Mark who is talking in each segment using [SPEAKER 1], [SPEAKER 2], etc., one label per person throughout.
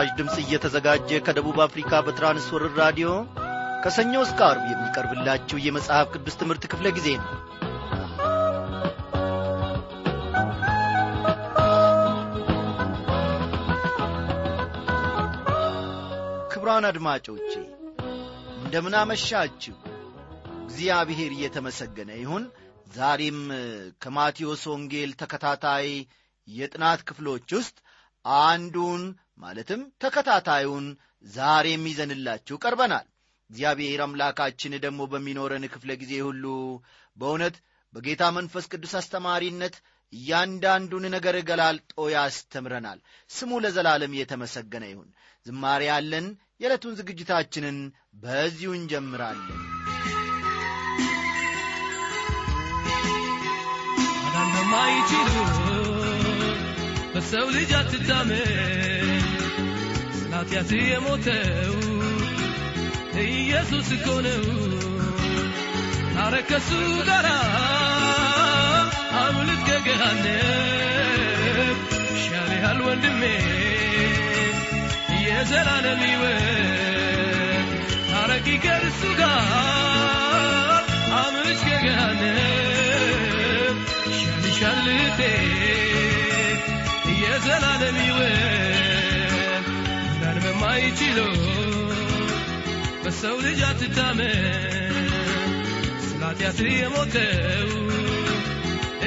[SPEAKER 1] በምስራች ድምፅ እየተዘጋጀ ከደቡብ አፍሪካ በትራንስወርር ራዲዮ ከሰኞ እስከ አርብ የሚቀርብላችሁ የመጽሐፍ ቅዱስ ትምህርት ክፍለ ጊዜ ነው። ክብራን አድማጮቼ እንደምን አመሻችሁ። እግዚአብሔር እየተመሰገነ ይሁን። ዛሬም ከማቴዎስ ወንጌል ተከታታይ የጥናት ክፍሎች ውስጥ አንዱን ማለትም ተከታታዩን ዛሬም ይዘንላችሁ ቀርበናል። እግዚአብሔር አምላካችን ደግሞ በሚኖረን ክፍለ ጊዜ ሁሉ በእውነት በጌታ መንፈስ ቅዱስ አስተማሪነት እያንዳንዱን ነገር ገላልጦ ያስተምረናል። ስሙ ለዘላለም የተመሰገነ ይሁን። ዝማሬ ያለን የዕለቱን ዝግጅታችንን በዚሁ እንጀምራለን።
[SPEAKER 2] እንደማይችሉ በሰው ልጅ አትታመን ስላትያት የሞተው ኢየሱስ እኮ ነው። አረ ከሱ ጋር አምልጥ ከገሃነም ይሻልሃል ወንድሜ የዘላለም ሕይወት። ታረቂ ከእርሱ ጋር አምልጥ ከገሃነም ይሻልሻል የዘላለም ሕይወት መዳን በማይችለው በሰው ልጅ አትታመን። ስላትያት የሞተው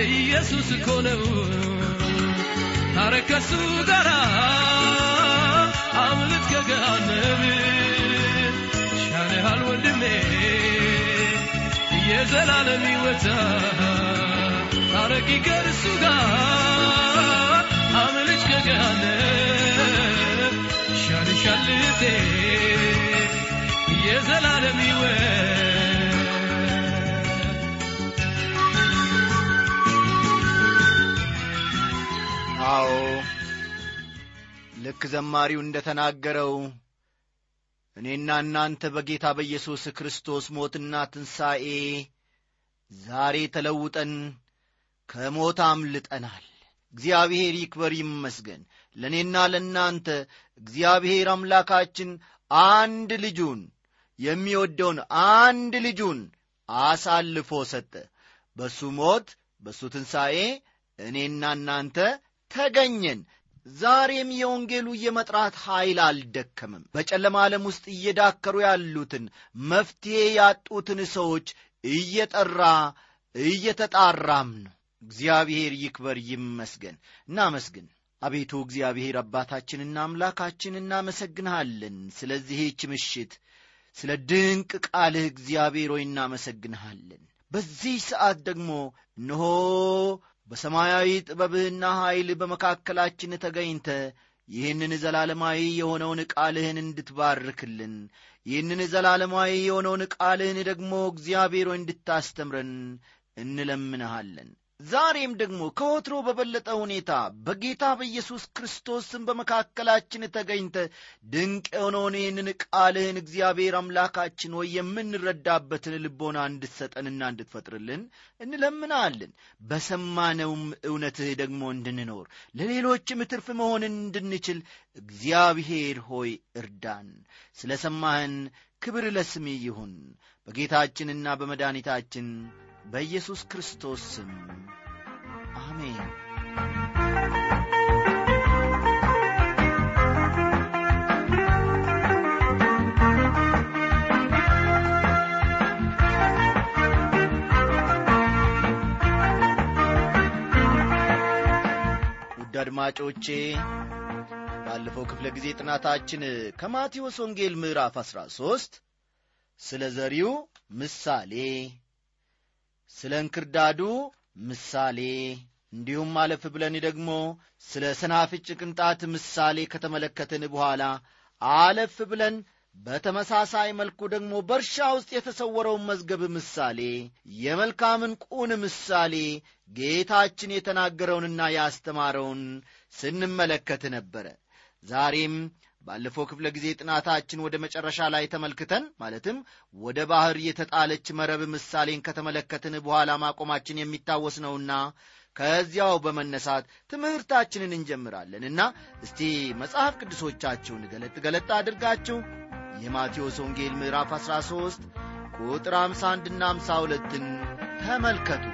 [SPEAKER 2] ኢየሱስ እኮ ነው። ታረቅ ከሱ ጋር አምልጥ ከገሃነም ይሻልሃል ወንድሜ የዘላለም ሕይወት ታረቂ ከእርሱ ጋር ሕይወት
[SPEAKER 1] አዎ ልክ ዘማሪው እንደ ተናገረው እኔና እናንተ በጌታ በኢየሱስ ክርስቶስ ሞትና ትንሣኤ ዛሬ ተለውጠን ከሞት አምልጠናል እግዚአብሔር ይክበር ይመስገን። ለእኔና ለእናንተ እግዚአብሔር አምላካችን አንድ ልጁን የሚወደውን አንድ ልጁን አሳልፎ ሰጠ። በሱ ሞት በሱ ትንሣኤ እኔና እናንተ ተገኘን። ዛሬም የወንጌሉ የመጥራት ኀይል አልደከምም። በጨለማ ዓለም ውስጥ እየዳከሩ ያሉትን መፍትሔ ያጡትን ሰዎች እየጠራ እየተጣራም ነው እግዚአብሔር ይክበር ይመስገን። እናመስግን። አቤቱ እግዚአብሔር አባታችንና አምላካችን እናመሰግንሃለን። ስለዚህች ምሽት ስለ ድንቅ ቃልህ እግዚአብሔር ሆይ እናመሰግንሃለን። በዚህ ሰዓት ደግሞ እነሆ በሰማያዊ ጥበብህና ኀይል በመካከላችን ተገኝተ ይህንን ዘላለማዊ የሆነውን ቃልህን እንድትባርክልን ይህንን ዘላለማዊ የሆነውን ቃልህን ደግሞ እግዚአብሔር ሆይ እንድታስተምረን እንለምንሃለን ዛሬም ደግሞ ከወትሮ በበለጠ ሁኔታ በጌታ በኢየሱስ ክርስቶስም በመካከላችን ተገኝተ ድንቅ የሆነውን ይህንን ቃልህን እግዚአብሔር አምላካችን ወይ የምንረዳበትን ልቦና እንድትሰጠንና እንድትፈጥርልን እንለምናለን። በሰማነውም እውነትህ ደግሞ እንድንኖር ለሌሎችም ትርፍ መሆን እንድንችል እግዚአብሔር ሆይ እርዳን። ስለ ሰማህን ክብር ለስም ይሁን በጌታችንና በመድኃኒታችን በኢየሱስ ክርስቶስ ስም። አሜን። ውድ አድማጮቼ ባለፈው ክፍለ ጊዜ ጥናታችን ከማቴዎስ ወንጌል ምዕራፍ 13 ስለ ዘሪው ምሳሌ ስለ እንክርዳዱ ምሳሌ እንዲሁም አለፍ ብለን ደግሞ ስለ ሰናፍጭ ቅንጣት ምሳሌ ከተመለከትን በኋላ አለፍ ብለን በተመሳሳይ መልኩ ደግሞ በእርሻ ውስጥ የተሰወረውን መዝገብ ምሳሌ የመልካም ዕንቁን ምሳሌ ጌታችን የተናገረውንና ያስተማረውን ስንመለከት ነበረ ዛሬም ባለፈው ክፍለ ጊዜ ጥናታችን ወደ መጨረሻ ላይ ተመልክተን ማለትም ወደ ባሕር የተጣለች መረብ ምሳሌን ከተመለከትን በኋላ ማቆማችን የሚታወስ ነውና ከዚያው በመነሳት ትምህርታችንን እንጀምራለንና እስቲ መጽሐፍ ቅዱሶቻችሁን ገለጥ ገለጥ አድርጋችሁ የማቴዎስ ወንጌል ምዕራፍ 13 ቁጥር 51 ና 52ን ተመልከቱ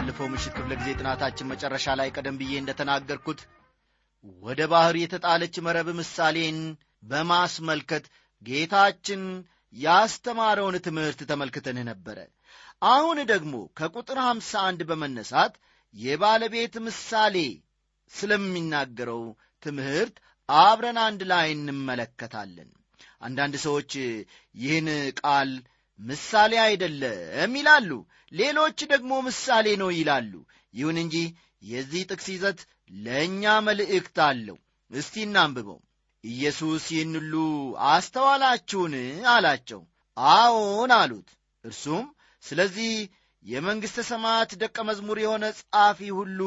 [SPEAKER 1] ባለፈው ምሽት ክፍለ ጊዜ ጥናታችን መጨረሻ ላይ ቀደም ብዬ እንደተናገርኩት ወደ ባሕር የተጣለች መረብ ምሳሌን በማስመልከት ጌታችን ያስተማረውን ትምህርት ተመልክተን ነበረ። አሁን ደግሞ ከቁጥር ሐምሳ አንድ በመነሳት የባለቤት ምሳሌ ስለሚናገረው ትምህርት አብረን አንድ ላይ እንመለከታለን። አንዳንድ ሰዎች ይህን ቃል ምሳሌ አይደለም ይላሉ። ሌሎች ደግሞ ምሳሌ ነው ይላሉ። ይሁን እንጂ የዚህ ጥቅስ ይዘት ለእኛ መልእክት አለው። እስቲ እናንብበው። ኢየሱስ ይህን ሁሉ አስተዋላችሁን? አላቸው። አዎን አሉት። እርሱም ስለዚህ የመንግሥተ ሰማያት ደቀ መዝሙር የሆነ ጻፊ ሁሉ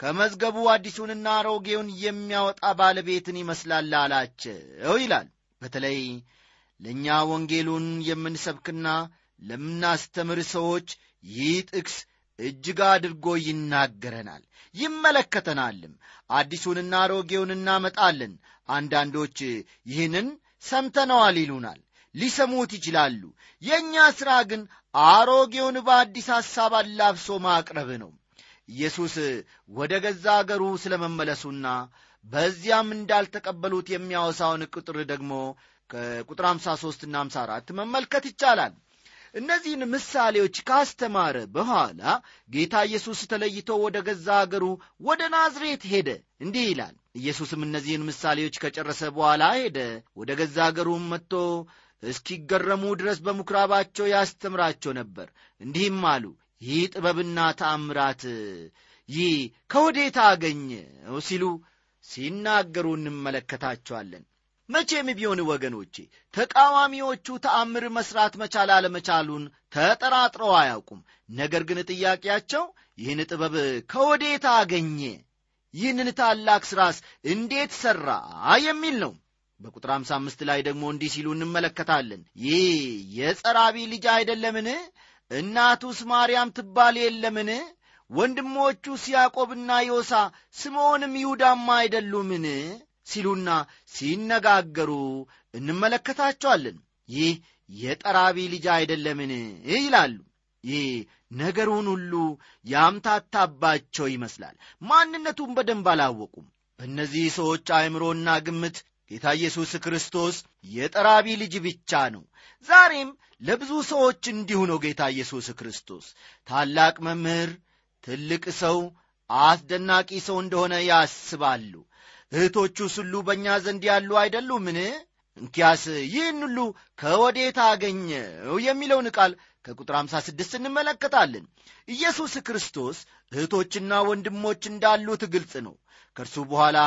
[SPEAKER 1] ከመዝገቡ አዲሱንና አሮጌውን የሚያወጣ ባለቤትን ይመስላል አላቸው ይላል። በተለይ ለእኛ ወንጌሉን የምንሰብክና ለምናስተምር ሰዎች ይህ ጥቅስ እጅግ አድርጎ ይናገረናል ይመለከተናልም። አዲሱንና አሮጌውን እናመጣለን። አንዳንዶች ይህንን ሰምተነዋል ይሉናል ሊሰሙት ይችላሉ። የእኛ ሥራ ግን አሮጌውን በአዲስ ሐሳብ አላብሶ ማቅረብ ነው። ኢየሱስ ወደ ገዛ አገሩ ስለ መመለሱና በዚያም እንዳልተቀበሉት የሚያወሳውን ቁጥር ደግሞ ከቁጥር 53 ና 54 መመልከት ይቻላል። እነዚህን ምሳሌዎች ካስተማረ በኋላ ጌታ ኢየሱስ ተለይቶ ወደ ገዛ አገሩ ወደ ናዝሬት ሄደ። እንዲህ ይላል ኢየሱስም እነዚህን ምሳሌዎች ከጨረሰ በኋላ ሄደ ወደ ገዛ አገሩም መጥቶ እስኪገረሙ ድረስ በምኵራባቸው ያስተምራቸው ነበር። እንዲህም አሉ ይህ ጥበብና ተአምራት ይህ ከወዴት አገኘው? ሲሉ ሲናገሩ እንመለከታቸዋለን መቼም ቢሆን ወገኖቼ ተቃዋሚዎቹ ተአምር መስራት መቻል አለመቻሉን ተጠራጥረው አያውቁም። ነገር ግን ጥያቄያቸው ይህን ጥበብ ከወዴት አገኘ? ይህንን ታላቅ ሥራስ እንዴት ሠራ የሚል ነው። በቁጥር 55 ላይ ደግሞ እንዲህ ሲሉ እንመለከታለን። ይህ የጸራቢ ልጅ አይደለምን? እናቱስ ማርያም ትባል የለምን? ወንድሞቹስ ያዕቆብና ዮሳ ስምዖንም ይሁዳማ አይደሉምን ሲሉና ሲነጋገሩ እንመለከታቸዋለን። ይህ የጠራቢ ልጅ አይደለምን? ይላሉ። ይህ ነገሩን ሁሉ ያምታታባቸው ይመስላል። ማንነቱን በደንብ አላወቁም። በእነዚህ ሰዎች አእምሮና ግምት ጌታ ኢየሱስ ክርስቶስ የጠራቢ ልጅ ብቻ ነው። ዛሬም ለብዙ ሰዎች እንዲሁ ነው ጌታ ኢየሱስ ክርስቶስ። ታላቅ መምህር ትልቅ ሰው አስደናቂ ሰው እንደሆነ ያስባሉ እህቶቹስ ሁሉ በእኛ ዘንድ ያሉ አይደሉምን? እንኪያስ ይህን ሁሉ ከወዴት አገኘው የሚለውን ቃል ከቁጥር 56 እንመለከታለን። ኢየሱስ ክርስቶስ እህቶችና ወንድሞች እንዳሉት ግልጽ ነው። ከእርሱ በኋላ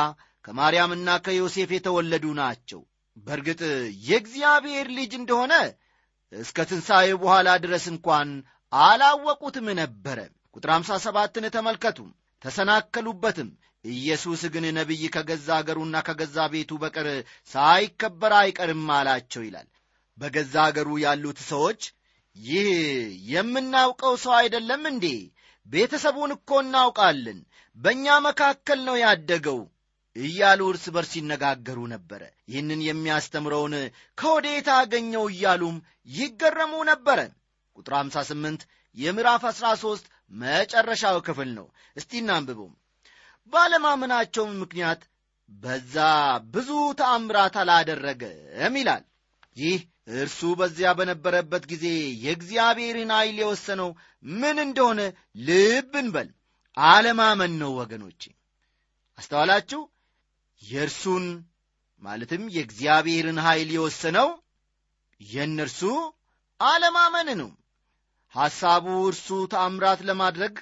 [SPEAKER 1] ከማርያምና ከዮሴፍ የተወለዱ ናቸው። በእርግጥ የእግዚአብሔር ልጅ እንደሆነ እስከ ትንሣኤ በኋላ ድረስ እንኳን አላወቁትም ነበረ። ቁጥር 57ን ተመልከቱ። ተሰናከሉበትም ኢየሱስ ግን ነቢይ ከገዛ አገሩና ከገዛ ቤቱ በቀር ሳይከበር አይቀርም አላቸው ይላል። በገዛ አገሩ ያሉት ሰዎች ይህ የምናውቀው ሰው አይደለም እንዴ? ቤተሰቡን እኮ እናውቃለን በእኛ መካከል ነው ያደገው እያሉ እርስ በርስ ይነጋገሩ ነበረ። ይህንን የሚያስተምረውን ከወዴት አገኘው እያሉም ይገረሙ ነበረ። ቁጥር 58 የምዕራፍ 13 መጨረሻው ክፍል ነው። እስቲ እናንብበው ባለማመናቸውም ምክንያት በዛ ብዙ ተአምራት አላደረገም ይላል። ይህ እርሱ በዚያ በነበረበት ጊዜ የእግዚአብሔርን ኃይል የወሰነው ምን እንደሆነ ልብ እንበል አለማመን ነው ወገኖቼ። አስተዋላችሁ? የእርሱን ማለትም የእግዚአብሔርን ኃይል የወሰነው የእነርሱ አለማመን ነው። ሐሳቡ እርሱ ተአምራት ለማድረግ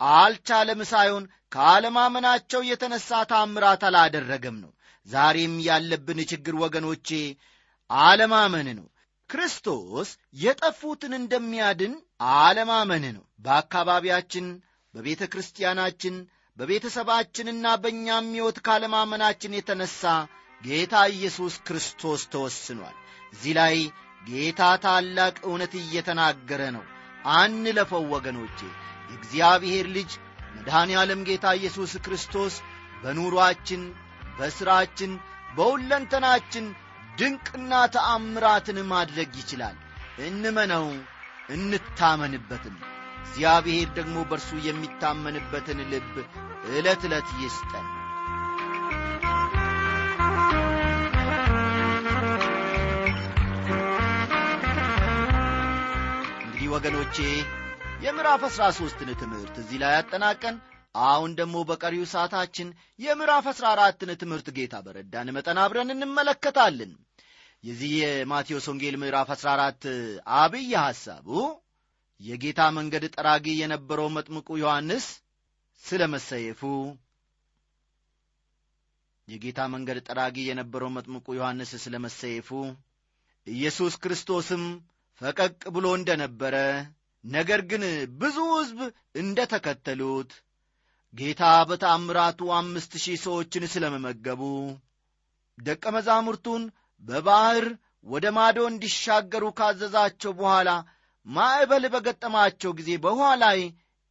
[SPEAKER 1] አልቻለም ሳይሆን ከአለማመናቸው የተነሣ ታምራት አላደረገም ነው። ዛሬም ያለብን ችግር ወገኖቼ አለማመን ነው። ክርስቶስ የጠፉትን እንደሚያድን አለማመን ነው። በአካባቢያችን በቤተ ክርስቲያናችን በቤተሰባችንና በእኛም ሕይወት ካለማመናችን የተነሣ ጌታ ኢየሱስ ክርስቶስ ተወስኗል። እዚህ ላይ ጌታ ታላቅ እውነት እየተናገረ ነው። አንለፈው ወገኖቼ የእግዚአብሔር ልጅ መድኃኔ ዓለም ጌታ ኢየሱስ ክርስቶስ በኑሮአችን በሥራችን በሁለንተናችን ድንቅና ተአምራትን ማድረግ ይችላል። እንመነው እንታመንበትም። እግዚአብሔር ደግሞ በእርሱ የሚታመንበትን ልብ ዕለት ዕለት ይስጠን። እንግዲህ ወገኖቼ የምዕራፍ አሥራ ሦስትን ትምህርት እዚህ ላይ ያጠናቀን አሁን ደግሞ በቀሪው ሰዓታችን የምዕራፍ አሥራ አራትን ትምህርት ጌታ በረዳን መጠን አብረን እንመለከታለን። የዚህ የማቴዎስ ወንጌል ምዕራፍ 14 አብይ ሐሳቡ የጌታ መንገድ ጠራጊ የነበረው መጥምቁ ዮሐንስ ስለ መሰየፉ የጌታ መንገድ ጠራጊ የነበረው መጥምቁ ዮሐንስ ስለ መሰየፉ ኢየሱስ ክርስቶስም ፈቀቅ ብሎ እንደ ነበረ ነገር ግን ብዙ ሕዝብ እንደ ተከተሉት ጌታ በታምራቱ አምስት ሺህ ሰዎችን ስለ መመገቡ ደቀ መዛሙርቱን በባሕር ወደ ማዶ እንዲሻገሩ ካዘዛቸው በኋላ ማዕበል በገጠማቸው ጊዜ በውኃ ላይ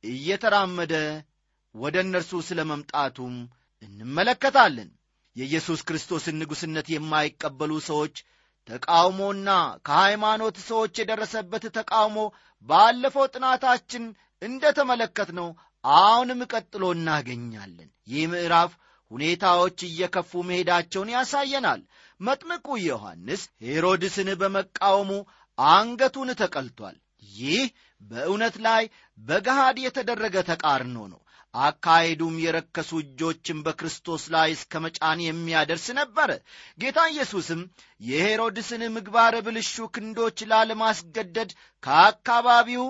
[SPEAKER 1] እየተራመደ ወደ እነርሱ ስለ መምጣቱም እንመለከታለን። የኢየሱስ ክርስቶስን ንጉሥነት የማይቀበሉ ሰዎች ተቃውሞና ከሃይማኖት ሰዎች የደረሰበት ተቃውሞ ባለፈው ጥናታችን እንደ ተመለከትነው አሁንም ቀጥሎ እናገኛለን። ይህ ምዕራፍ ሁኔታዎች እየከፉ መሄዳቸውን ያሳየናል። መጥምቁ ዮሐንስ ሄሮድስን በመቃወሙ አንገቱን ተቀልቷል። ይህ በእውነት ላይ በገሃድ የተደረገ ተቃርኖ ነው አካሄዱም የረከሱ እጆችን በክርስቶስ ላይ እስከ መጫን የሚያደርስ ነበረ ጌታ ኢየሱስም የሄሮድስን ምግባር ብልሹ ክንዶች ላለማስገደድ ከአካባቢው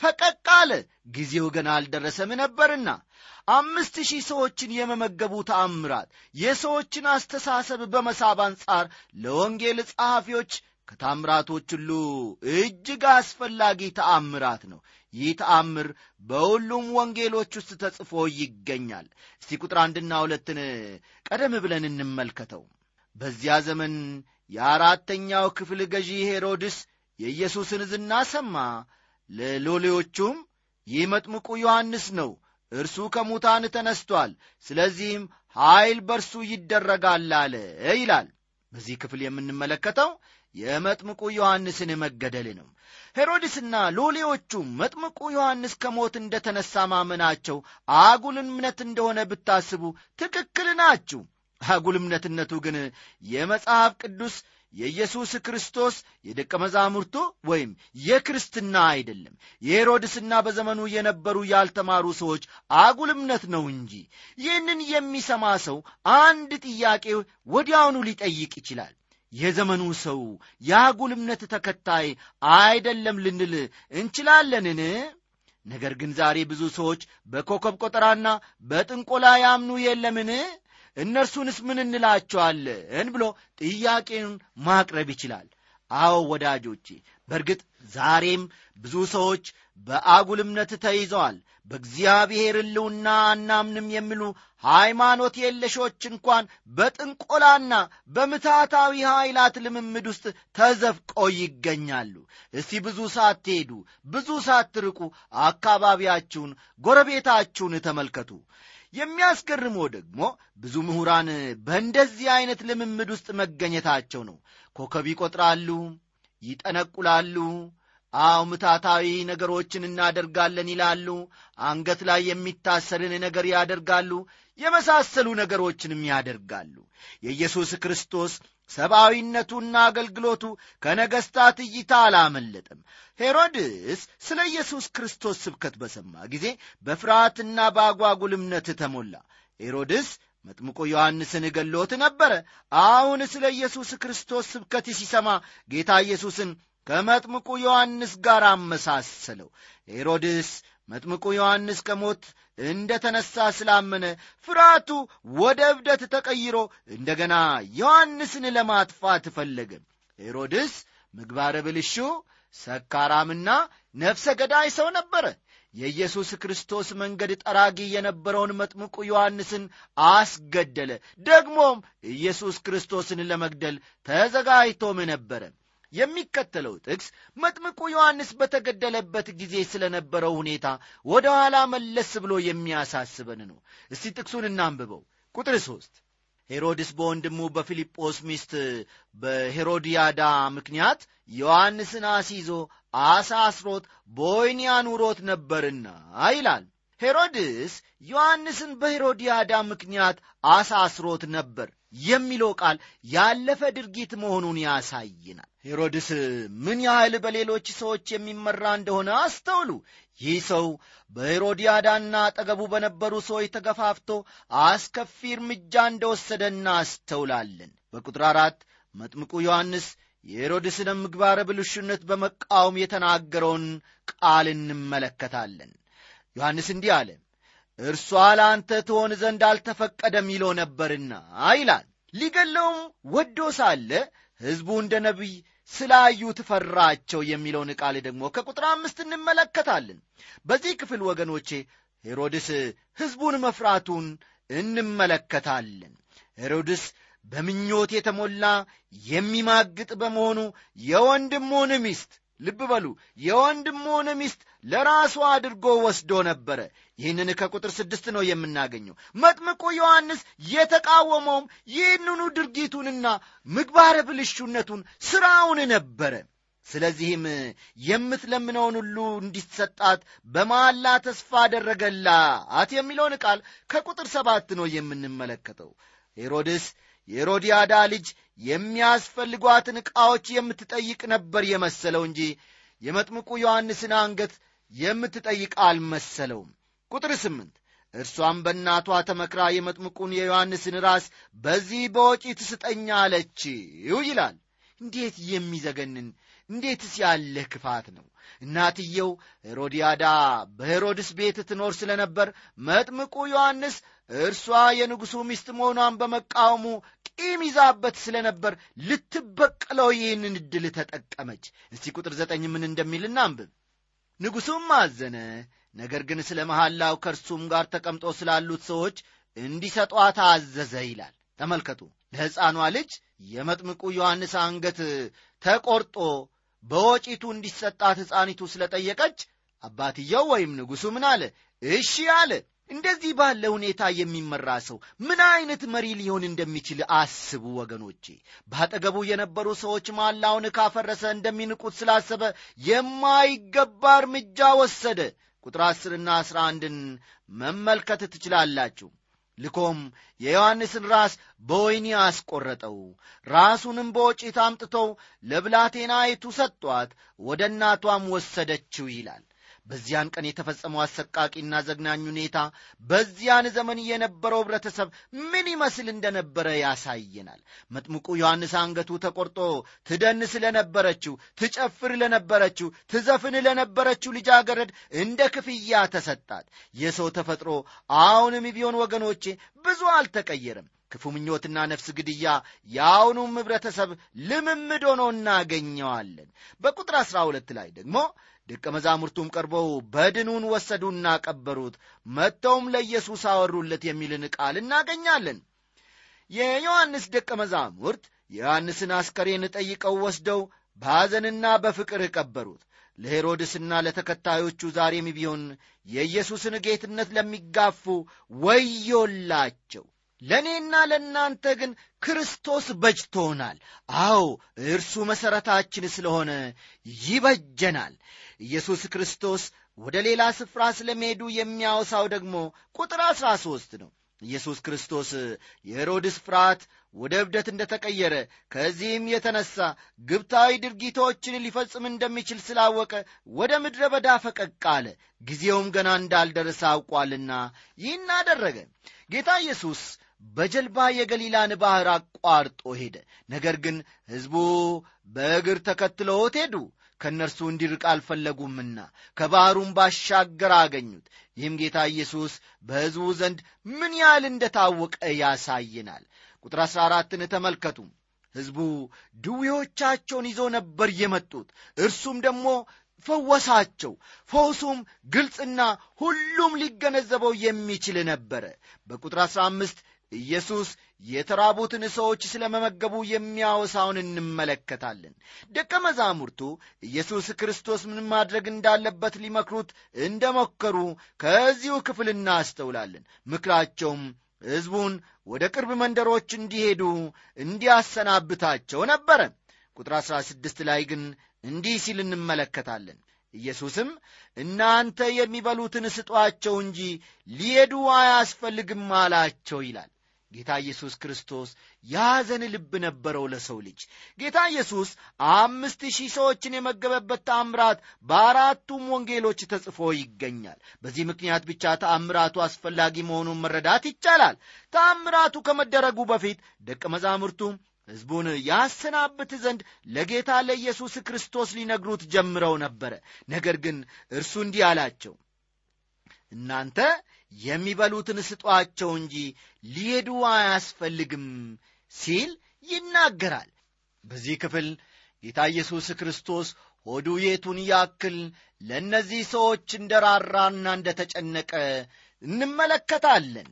[SPEAKER 1] ፈቀቅ አለ። ጊዜው ገና አልደረሰም ነበርና አምስት ሺህ ሰዎችን የመመገቡ ተአምራት የሰዎችን አስተሳሰብ በመሳብ አንጻር ለወንጌል ጸሐፊዎች ከታምራቶች ሁሉ እጅግ አስፈላጊ ተአምራት ነው። ይህ ተአምር በሁሉም ወንጌሎች ውስጥ ተጽፎ ይገኛል። እስቲ ቁጥር አንድና ሁለትን ቀደም ብለን እንመልከተው። በዚያ ዘመን የአራተኛው ክፍል ገዢ ሄሮድስ የኢየሱስን ዝና ሰማ። ለሎሌዎቹም ይህ መጥምቁ ዮሐንስ ነው እርሱ ከሙታን ተነስቷል ስለዚህም ኀይል በርሱ ይደረጋል አለ ይላል። በዚህ ክፍል የምንመለከተው የመጥምቁ ዮሐንስን መገደል ነው። ሄሮድስና ሎሌዎቹ መጥምቁ ዮሐንስ ከሞት እንደ ተነሣ ማመናቸው አጉል እምነት እንደሆነ ብታስቡ ትክክል ናችሁ። አጉል እምነትነቱ ግን የመጽሐፍ ቅዱስ የኢየሱስ ክርስቶስ የደቀ መዛሙርቱ ወይም የክርስትና አይደለም። የሄሮድስና በዘመኑ የነበሩ ያልተማሩ ሰዎች አጉል እምነት ነው እንጂ ይህንን የሚሰማ ሰው አንድ ጥያቄ ወዲያውኑ ሊጠይቅ ይችላል የዘመኑ ሰው የአጉል እምነት ተከታይ አይደለም ልንል እንችላለንን? ነገር ግን ዛሬ ብዙ ሰዎች በኮከብ ቆጠራና በጥንቆላ ያምኑ የለምን? እነርሱንስ ምን እንላቸዋለን ብሎ ጥያቄን ማቅረብ ይችላል። አዎ ወዳጆቼ በእርግጥ ዛሬም ብዙ ሰዎች በአጉል እምነት ተይዘዋል። በእግዚአብሔር ሕልውና አናምንም የሚሉ ሃይማኖት የለሾች እንኳን በጥንቆላና በምታታዊ ኃይላት ልምምድ ውስጥ ተዘፍቆ ይገኛሉ። እስቲ ብዙ ሳትሄዱ ብዙ ሳትርቁ አካባቢያችሁን ጎረቤታችሁን ተመልከቱ። የሚያስገርመው ደግሞ ብዙ ምሁራን በእንደዚህ ዐይነት ልምምድ ውስጥ መገኘታቸው ነው። ኮከብ ይቈጥራሉ ይጠነቁላሉ አው ምታታዊ ነገሮችን እናደርጋለን ይላሉ። አንገት ላይ የሚታሰርን ነገር ያደርጋሉ። የመሳሰሉ ነገሮችንም ያደርጋሉ። የኢየሱስ ክርስቶስ ሰብአዊነቱና አገልግሎቱ ከነገሥታት እይታ አላመለጠም። ሄሮድስ ስለ ኢየሱስ ክርስቶስ ስብከት በሰማ ጊዜ በፍርሃትና በአጓጉል እምነት ተሞላ። ሄሮድስ መጥምቆ ዮሐንስን ገሎት ነበረ። አሁን ስለ ኢየሱስ ክርስቶስ ስብከት ሲሰማ ጌታ ኢየሱስን ከመጥምቁ ዮሐንስ ጋር አመሳሰለው። ሄሮድስ መጥምቁ ዮሐንስ ከሞት እንደ ተነሣ ስላመነ ፍርሃቱ ወደ እብደት ተቀይሮ እንደገና ዮሐንስን ለማጥፋት ፈለገ። ሄሮድስ ምግባረ ብልሹ ሰካራምና ነፍሰ ገዳይ ሰው ነበረ። የኢየሱስ ክርስቶስ መንገድ ጠራጊ የነበረውን መጥምቁ ዮሐንስን አስገደለ። ደግሞም ኢየሱስ ክርስቶስን ለመግደል ተዘጋጅቶም ነበረ የሚከተለው ጥቅስ መጥምቁ ዮሐንስ በተገደለበት ጊዜ ስለነበረው ሁኔታ ወደ ኋላ መለስ ብሎ የሚያሳስበን ነው። እስቲ ጥቅሱን እናንብበው። ቁጥር ሦስት ሄሮድስ በወንድሙ በፊልጶስ ሚስት በሄሮድያዳ ምክንያት ዮሐንስን አስይዞ አሳስሮት በወይኒ አኑሮት ነበርና ይላል ሄሮድስ ዮሐንስን በሄሮድያዳ ምክንያት አሳስሮት ነበር የሚለው ቃል ያለፈ ድርጊት መሆኑን ያሳይናል ሄሮድስ ምን ያህል በሌሎች ሰዎች የሚመራ እንደሆነ አስተውሉ። ይህ ሰው በሄሮድያዳና አጠገቡ በነበሩ ሰዎች ተገፋፍቶ አስከፊ እርምጃ እንደወሰደ እናስተውላለን በቁጥር አራት መጥምቁ ዮሐንስ የሄሮድስን ምግባረ ብልሹነት በመቃወም የተናገረውን ቃል እንመለከታለን ዮሐንስ እንዲህ አለ እርሷ ለአንተ ትሆን ዘንድ አልተፈቀደም ይለው ነበርና ይላል። ሊገለውም ወዶ ሳለ ሕዝቡ እንደ ነቢይ ስላዩ ትፈራቸው የሚለውን ቃል ደግሞ ከቁጥር አምስት እንመለከታለን። በዚህ ክፍል ወገኖቼ ሄሮድስ ሕዝቡን መፍራቱን እንመለከታለን። ሄሮድስ በምኞት የተሞላ የሚማግጥ በመሆኑ የወንድሙን ሚስት ልብ በሉ የወንድሙን ሚስት ለራሱ አድርጎ ወስዶ ነበረ። ይህንን ከቁጥር ስድስት ነው የምናገኘው። መጥምቁ ዮሐንስ የተቃወመውም ይህንኑ ድርጊቱንና ምግባረ ብልሹነቱን ሥራውን ነበረ። ስለዚህም የምትለምነውን ሁሉ እንዲሰጣት በመሐላ ተስፋ አደረገላት የሚለውን ቃል ከቁጥር ሰባት ነው የምንመለከተው። ሄሮድስ የሄሮድያዳ ልጅ የሚያስፈልጓትን ዕቃዎች የምትጠይቅ ነበር የመሰለው እንጂ የመጥምቁ ዮሐንስን አንገት የምትጠይቅ አልመሰለውም። ቁጥር ስምንት እርሷም በእናቷ ተመክራ የመጥምቁን የዮሐንስን ራስ በዚህ በወጪ ትስጠኛ አለችው ይላል። እንዴት የሚዘገንን? እንዴትስ ያለ ክፋት ነው? እናትየው ሄሮድያዳ በሄሮድስ ቤት ትኖር ስለ ነበር መጥምቁ ዮሐንስ እርሷ የንጉሡ ሚስት መሆኗን በመቃወሙ ቂም ይዛበት ስለ ነበር ልትበቀለው ይህንን ዕድል ተጠቀመች። እስቲ ቁጥር ዘጠኝ ምን እንደሚል እናንብብ። ንጉሡም አዘነ። ነገር ግን ስለ መሐላው ከእርሱም ጋር ተቀምጦ ስላሉት ሰዎች እንዲሰጧት አዘዘ ይላል። ተመልከቱ። ለሕፃኗ ልጅ የመጥምቁ ዮሐንስ አንገት ተቆርጦ በወጪቱ እንዲሰጣት ሕፃኒቱ ስለ ጠየቀች አባትየው ወይም ንጉሡ ምን አለ? እሺ አለ እንደዚህ ባለ ሁኔታ የሚመራ ሰው ምን አይነት መሪ ሊሆን እንደሚችል አስቡ ወገኖቼ። በአጠገቡ የነበሩ ሰዎች ማላውን ካፈረሰ እንደሚንቁት ስላሰበ የማይገባ እርምጃ ወሰደ። ቁጥር አስርና አስራ አንድን መመልከት ትችላላችሁ። ልኮም የዮሐንስን ራስ በወይኒ አስቈረጠው ራሱንም በወጪት አምጥተው ለብላቴናይቱ ሰጧት። ወደ እናቷም ወሰደችው ይላል በዚያን ቀን የተፈጸመው አሰቃቂና ዘግናኝ ሁኔታ በዚያን ዘመን የነበረው ኅብረተሰብ ምን ይመስል እንደነበረ ያሳየናል። መጥምቁ ዮሐንስ አንገቱ ተቆርጦ ትደንስ ለነበረችው ትጨፍር ለነበረችው ትዘፍን ለነበረችው ልጃገረድ እንደ ክፍያ ተሰጣት። የሰው ተፈጥሮ አሁንም ቢሆን ወገኖቼ ብዙ አልተቀየረም ክፉ ምኞትና ነፍስ ግድያ የአሁኑም ኅብረተሰብ ልምምድ ሆኖ እናገኘዋለን። በቁጥር አሥራ ሁለት ላይ ደግሞ ደቀ መዛሙርቱም ቀርበው በድኑን ወሰዱና ቀበሩት መጥተውም ለኢየሱስ አወሩለት የሚልን ቃል እናገኛለን። የዮሐንስ ደቀ መዛሙርት የዮሐንስን አስከሬን ጠይቀው ወስደው በሐዘንና በፍቅር ቀበሩት። ለሄሮድስና ለተከታዮቹ ዛሬም ቢሆን የኢየሱስን ጌትነት ለሚጋፉ ወዮላቸው ለእኔና ለእናንተ ግን ክርስቶስ በጅቶናል። አዎ እርሱ መሠረታችን ስለሆነ ይበጀናል። ኢየሱስ ክርስቶስ ወደ ሌላ ስፍራ ስለመሄዱ የሚያወሳው ደግሞ ቁጥር አሥራ ሦስት ነው። ኢየሱስ ክርስቶስ የሄሮድስ ፍርሃት ወደ እብደት እንደ ተቀየረ ከዚህም የተነሣ ግብታዊ ድርጊቶችን ሊፈጽም እንደሚችል ስላወቀ ወደ ምድረ በዳ ፈቀቅ አለ። ጊዜውም ገና እንዳልደረሰ አውቋልና ይህን አደረገ። ጌታ ኢየሱስ በጀልባ የገሊላን ባሕር አቋርጦ ሄደ። ነገር ግን ሕዝቡ በእግር ተከትለውት ሄዱ። ከእነርሱ እንዲርቅ አልፈለጉምና ከባሕሩም ባሻገር አገኙት። ይህም ጌታ ኢየሱስ በሕዝቡ ዘንድ ምን ያህል እንደታወቀ ያሳየናል። ቁጥር አሥራ አራትን ተመልከቱ ሕዝቡ ድዌዎቻቸውን ይዞ ነበር የመጡት። እርሱም ደግሞ ፈወሳቸው። ፈውሱም ግልጽና ሁሉም ሊገነዘበው የሚችል ነበረ። በቁጥር 15 ኢየሱስ የተራቡትን ሰዎች ስለ መመገቡ የሚያወሳውን እንመለከታለን። ደቀ መዛሙርቱ ኢየሱስ ክርስቶስ ምን ማድረግ እንዳለበት ሊመክሩት እንደ ሞከሩ ከዚሁ ክፍል እናስተውላለን። ምክራቸውም ሕዝቡን ወደ ቅርብ መንደሮች እንዲሄዱ እንዲያሰናብታቸው ነበረ። ቁጥር 16 ላይ ግን እንዲህ ሲል እንመለከታለን። ኢየሱስም እናንተ የሚበሉትን ስጧቸው እንጂ ሊሄዱ አያስፈልግም አላቸው ይላል ጌታ ኢየሱስ ክርስቶስ ያዘን ልብ ነበረው ለሰው ልጅ። ጌታ ኢየሱስ አምስት ሺህ ሰዎችን የመገበበት ተአምራት በአራቱም ወንጌሎች ተጽፎ ይገኛል። በዚህ ምክንያት ብቻ ተአምራቱ አስፈላጊ መሆኑን መረዳት ይቻላል። ተአምራቱ ከመደረጉ በፊት ደቀ መዛሙርቱ ሕዝቡን ያሰናብት ዘንድ ለጌታ ለኢየሱስ ክርስቶስ ሊነግሩት ጀምረው ነበረ። ነገር ግን እርሱ እንዲህ አላቸው እናንተ የሚበሉትን ስጧቸው እንጂ ሊሄዱ አያስፈልግም ሲል ይናገራል። በዚህ ክፍል ጌታ ኢየሱስ ክርስቶስ ሆዱ የቱን ያክል ለእነዚህ ሰዎች እንደ ራራና እንደ ተጨነቀ እንመለከታለን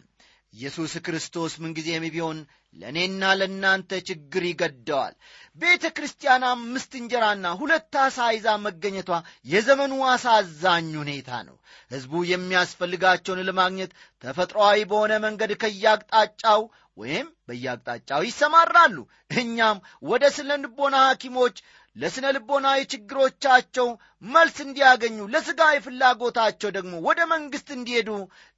[SPEAKER 1] ኢየሱስ ክርስቶስ ምንጊዜም ቢሆን ለእኔና ለእናንተ ችግር ይገደዋል። ቤተ ክርስቲያን አምስት እንጀራና ሁለት አሳ ይዛ መገኘቷ የዘመኑ አሳዛኝ ሁኔታ ነው። ሕዝቡ የሚያስፈልጋቸውን ለማግኘት ተፈጥሮአዊ በሆነ መንገድ ከያቅጣጫው ወይም በየአቅጣጫው ይሰማራሉ። እኛም ወደ ስነ ልቦና ሐኪሞች ለስነ ልቦናዊ ችግሮቻቸው መልስ እንዲያገኙ ለሥጋዊ ፍላጎታቸው ደግሞ ወደ መንግሥት እንዲሄዱ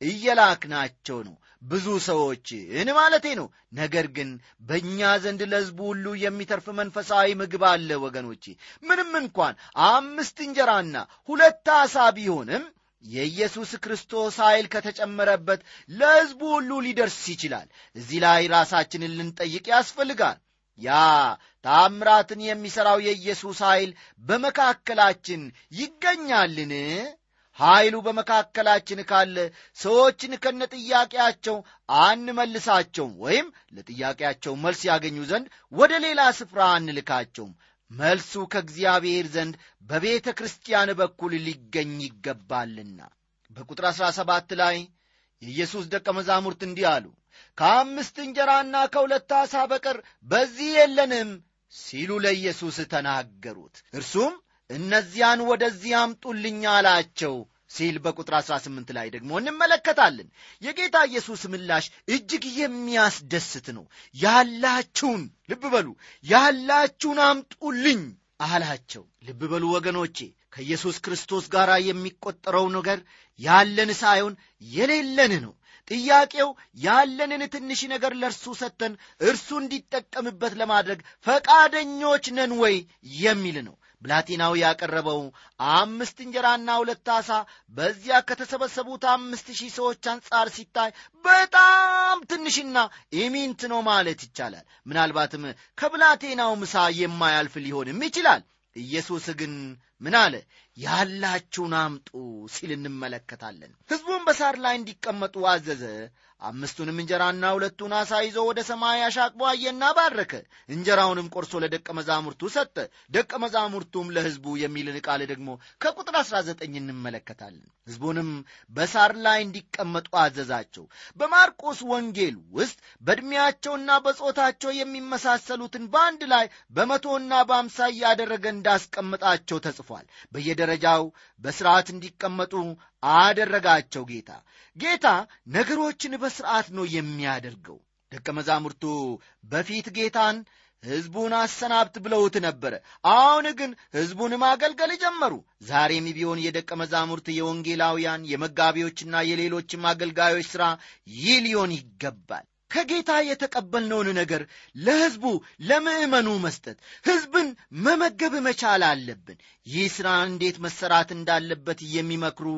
[SPEAKER 1] እየላክናቸው ነው ብዙ ሰዎችን ማለቴ ነው። ነገር ግን በእኛ ዘንድ ለሕዝቡ ሁሉ የሚተርፍ መንፈሳዊ ምግብ አለ ወገኖቼ። ምንም እንኳን አምስት እንጀራና ሁለት አሳ ቢሆንም የኢየሱስ ክርስቶስ ኃይል ከተጨመረበት ለሕዝቡ ሁሉ ሊደርስ ይችላል። እዚህ ላይ ራሳችንን ልንጠይቅ ያስፈልጋል። ያ ታምራትን የሚሠራው የኢየሱስ ኃይል በመካከላችን ይገኛልን ኃይሉ በመካከላችን ካለ ሰዎችን ከነ ጥያቄያቸው አንመልሳቸውም ወይም ለጥያቄያቸው መልስ ያገኙ ዘንድ ወደ ሌላ ስፍራ አንልካቸውም። መልሱ ከእግዚአብሔር ዘንድ በቤተ ክርስቲያን በኩል ሊገኝ ይገባልና። በቁጥር አሥራ ሰባት ላይ የኢየሱስ ደቀ መዛሙርት እንዲህ አሉ ከአምስት እንጀራና ከሁለት ዓሣ በቀር በዚህ የለንም ሲሉ ለኢየሱስ ተናገሩት። እርሱም እነዚያን ወደዚህ አምጡልኝ አላቸው ሲል በቁጥር 18 ላይ ደግሞ እንመለከታለን። የጌታ ኢየሱስ ምላሽ እጅግ የሚያስደስት ነው። ያላችሁን ልብ በሉ ያላችሁን አምጡልኝ አላቸው። ልብ በሉ ወገኖቼ ከኢየሱስ ክርስቶስ ጋር የሚቆጠረው ነገር ያለን ሳይሆን የሌለን ነው። ጥያቄው ያለንን ትንሽ ነገር ለእርሱ ሰጥተን እርሱ እንዲጠቀምበት ለማድረግ ፈቃደኞች ነን ወይ የሚል ነው ብላቴናው ያቀረበው አምስት እንጀራና ሁለት ዓሣ በዚያ ከተሰበሰቡት አምስት ሺህ ሰዎች አንጻር ሲታይ በጣም ትንሽና ኢምንት ነው ማለት ይቻላል። ምናልባትም ከብላቴናው ምሳ የማያልፍ ሊሆንም ይችላል። ኢየሱስ ግን ምን አለ ያላችሁን አምጡ ሲል እንመለከታለን። ሕዝቡን በሳር ላይ እንዲቀመጡ አዘዘ። አምስቱንም እንጀራና ሁለቱን አሳ ይዞ ወደ ሰማይ አሻቅቦ አየና ባረከ። እንጀራውንም ቆርሶ ለደቀ መዛሙርቱ ሰጠ። ደቀ መዛሙርቱም ለሕዝቡ የሚልን ቃል ደግሞ ከቁጥር 19 እንመለከታለን። ሕዝቡንም በሳር ላይ እንዲቀመጡ አዘዛቸው። በማርቆስ ወንጌል ውስጥ በዕድሜያቸውና በጾታቸው የሚመሳሰሉትን በአንድ ላይ በመቶና በአምሳ እያደረገ እንዳስቀምጣቸው ተጽፏል በየደረጃው በሥርዓት እንዲቀመጡ አደረጋቸው ጌታ። ጌታ ነገሮችን በሥርዓት ነው የሚያደርገው። ደቀ መዛሙርቱ በፊት ጌታን ሕዝቡን አሰናብት ብለውት ነበረ አሁን ግን ሕዝቡን ማገልገል ጀመሩ። ዛሬም ቢሆን የደቀ መዛሙርት የወንጌላውያን የመጋቢዎችና የሌሎችም አገልጋዮች ሥራ ይህ ሊሆን ይገባል ከጌታ የተቀበልነውን ነገር ለሕዝቡ ለምዕመኑ መስጠት ሕዝብን መመገብ መቻል አለብን። ይህ ሥራ እንዴት መሰራት እንዳለበት የሚመክሩ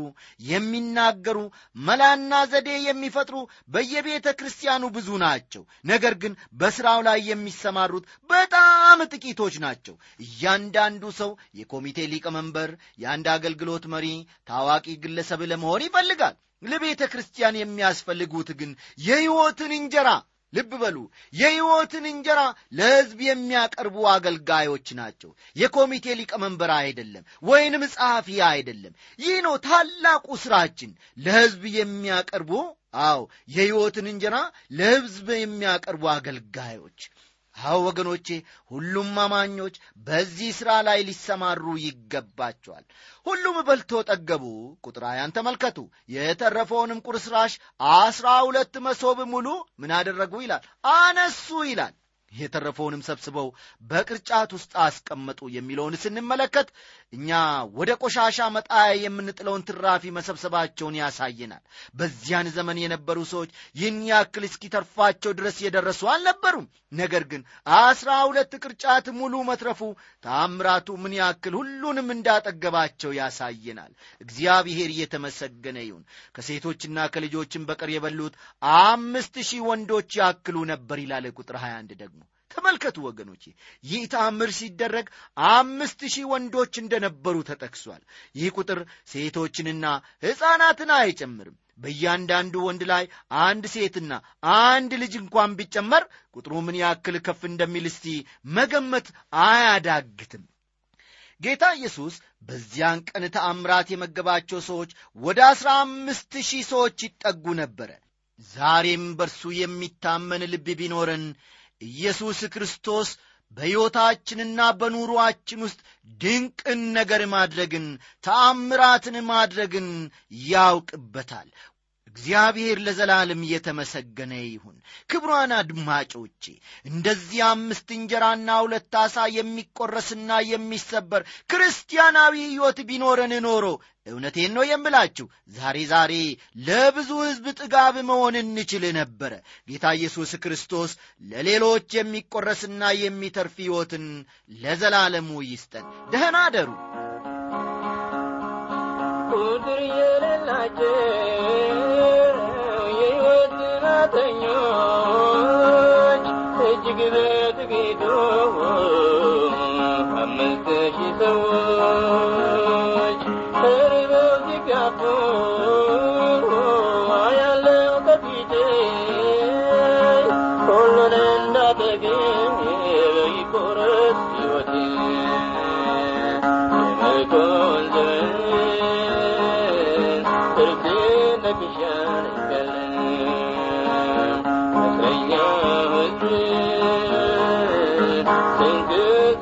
[SPEAKER 1] የሚናገሩ መላና ዘዴ የሚፈጥሩ በየቤተ ክርስቲያኑ ብዙ ናቸው። ነገር ግን በሥራው ላይ የሚሰማሩት በጣም ጥቂቶች ናቸው። እያንዳንዱ ሰው የኮሚቴ ሊቀመንበር የአንድ አገልግሎት መሪ ታዋቂ ግለሰብ ለመሆን ይፈልጋል ለቤተ ክርስቲያን የሚያስፈልጉት ግን የሕይወትን እንጀራ ልብ በሉ የሕይወትን እንጀራ ለሕዝብ የሚያቀርቡ አገልጋዮች ናቸው። የኮሚቴ ሊቀመንበር አይደለም ወይንም ጸሐፊ አይደለም። ይህ ነው ታላቁ ሥራችን ለሕዝብ የሚያቀርቡ አዎ የሕይወትን እንጀራ ለሕዝብ የሚያቀርቡ አገልጋዮች አዎ ወገኖቼ ሁሉም አማኞች በዚህ ሥራ ላይ ሊሰማሩ ይገባቸዋል። ሁሉም በልቶ ጠገቡ። ቁጥር ሀያን ተመልከቱ። የተረፈውንም ቁርስራሽ አስራ ሁለት መሶብ ሙሉ ምን አደረጉ ይላል? አነሱ ይላል የተረፈውንም ሰብስበው በቅርጫት ውስጥ አስቀመጡ የሚለውን ስንመለከት እኛ ወደ ቆሻሻ መጣያ የምንጥለውን ትራፊ መሰብሰባቸውን ያሳየናል። በዚያን ዘመን የነበሩ ሰዎች ይህን ያክል እስኪተርፋቸው ድረስ የደረሱ አልነበሩም። ነገር ግን አስራ ሁለት ቅርጫት ሙሉ መትረፉ ታምራቱ ምን ያክል ሁሉንም እንዳጠገባቸው ያሳየናል። እግዚአብሔር እየተመሰገነ ይሁን። ከሴቶችና ከልጆችን በቀር የበሉት አምስት ሺህ ወንዶች ያክሉ ነበር ይላል ቁጥር 21 ደግሞ ተመልከቱ ወገኖቼ ይህ ተአምር ሲደረግ አምስት ሺህ ወንዶች እንደነበሩ ተጠቅሷል። ይህ ቁጥር ሴቶችንና ሕፃናትን አይጨምርም። በእያንዳንዱ ወንድ ላይ አንድ ሴትና አንድ ልጅ እንኳን ቢጨመር ቁጥሩ ምን ያክል ከፍ እንደሚል እስቲ መገመት አያዳግትም። ጌታ ኢየሱስ በዚያን ቀን ተአምራት የመገባቸው ሰዎች ወደ አሥራ አምስት ሺህ ሰዎች ይጠጉ ነበረ። ዛሬም በርሱ የሚታመን ልብ ቢኖረን ኢየሱስ ክርስቶስ በሕይወታችንና በኑሮአችን ውስጥ ድንቅን ነገር ማድረግን ተአምራትን ማድረግን ያውቅበታል እግዚአብሔር ለዘላለም እየተመሰገነ ይሁን። ክብሯን አድማጮቼ እንደዚህ አምስት እንጀራና ሁለት ዓሣ የሚቆረስና የሚሰበር ክርስቲያናዊ ሕይወት ቢኖረን ኖሮ እውነቴን ነው የምላችሁ ዛሬ ዛሬ ለብዙ ሕዝብ ጥጋብ መሆን እንችል ነበረ። ጌታ ኢየሱስ ክርስቶስ ለሌሎች የሚቆረስና የሚተርፍ ሕይወትን ለዘላለሙ ይስጠን። ደህና አደሩ።
[SPEAKER 3] ቁጥር የሌላቸው ጥናተኞች እጅግ በጥቂቱ አምስት ሺህ ሰዎች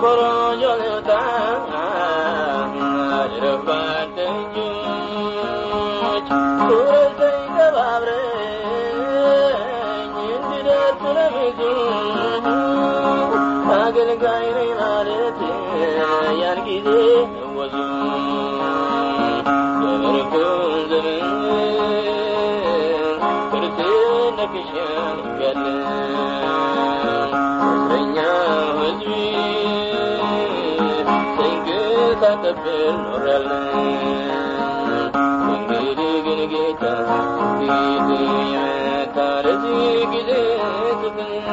[SPEAKER 3] أكبر ስንክሳቀብል ኖሬያለሁ እንግዲህ ግን ጌታ ፊት የመታረዝ ጊዜ ስጠኝ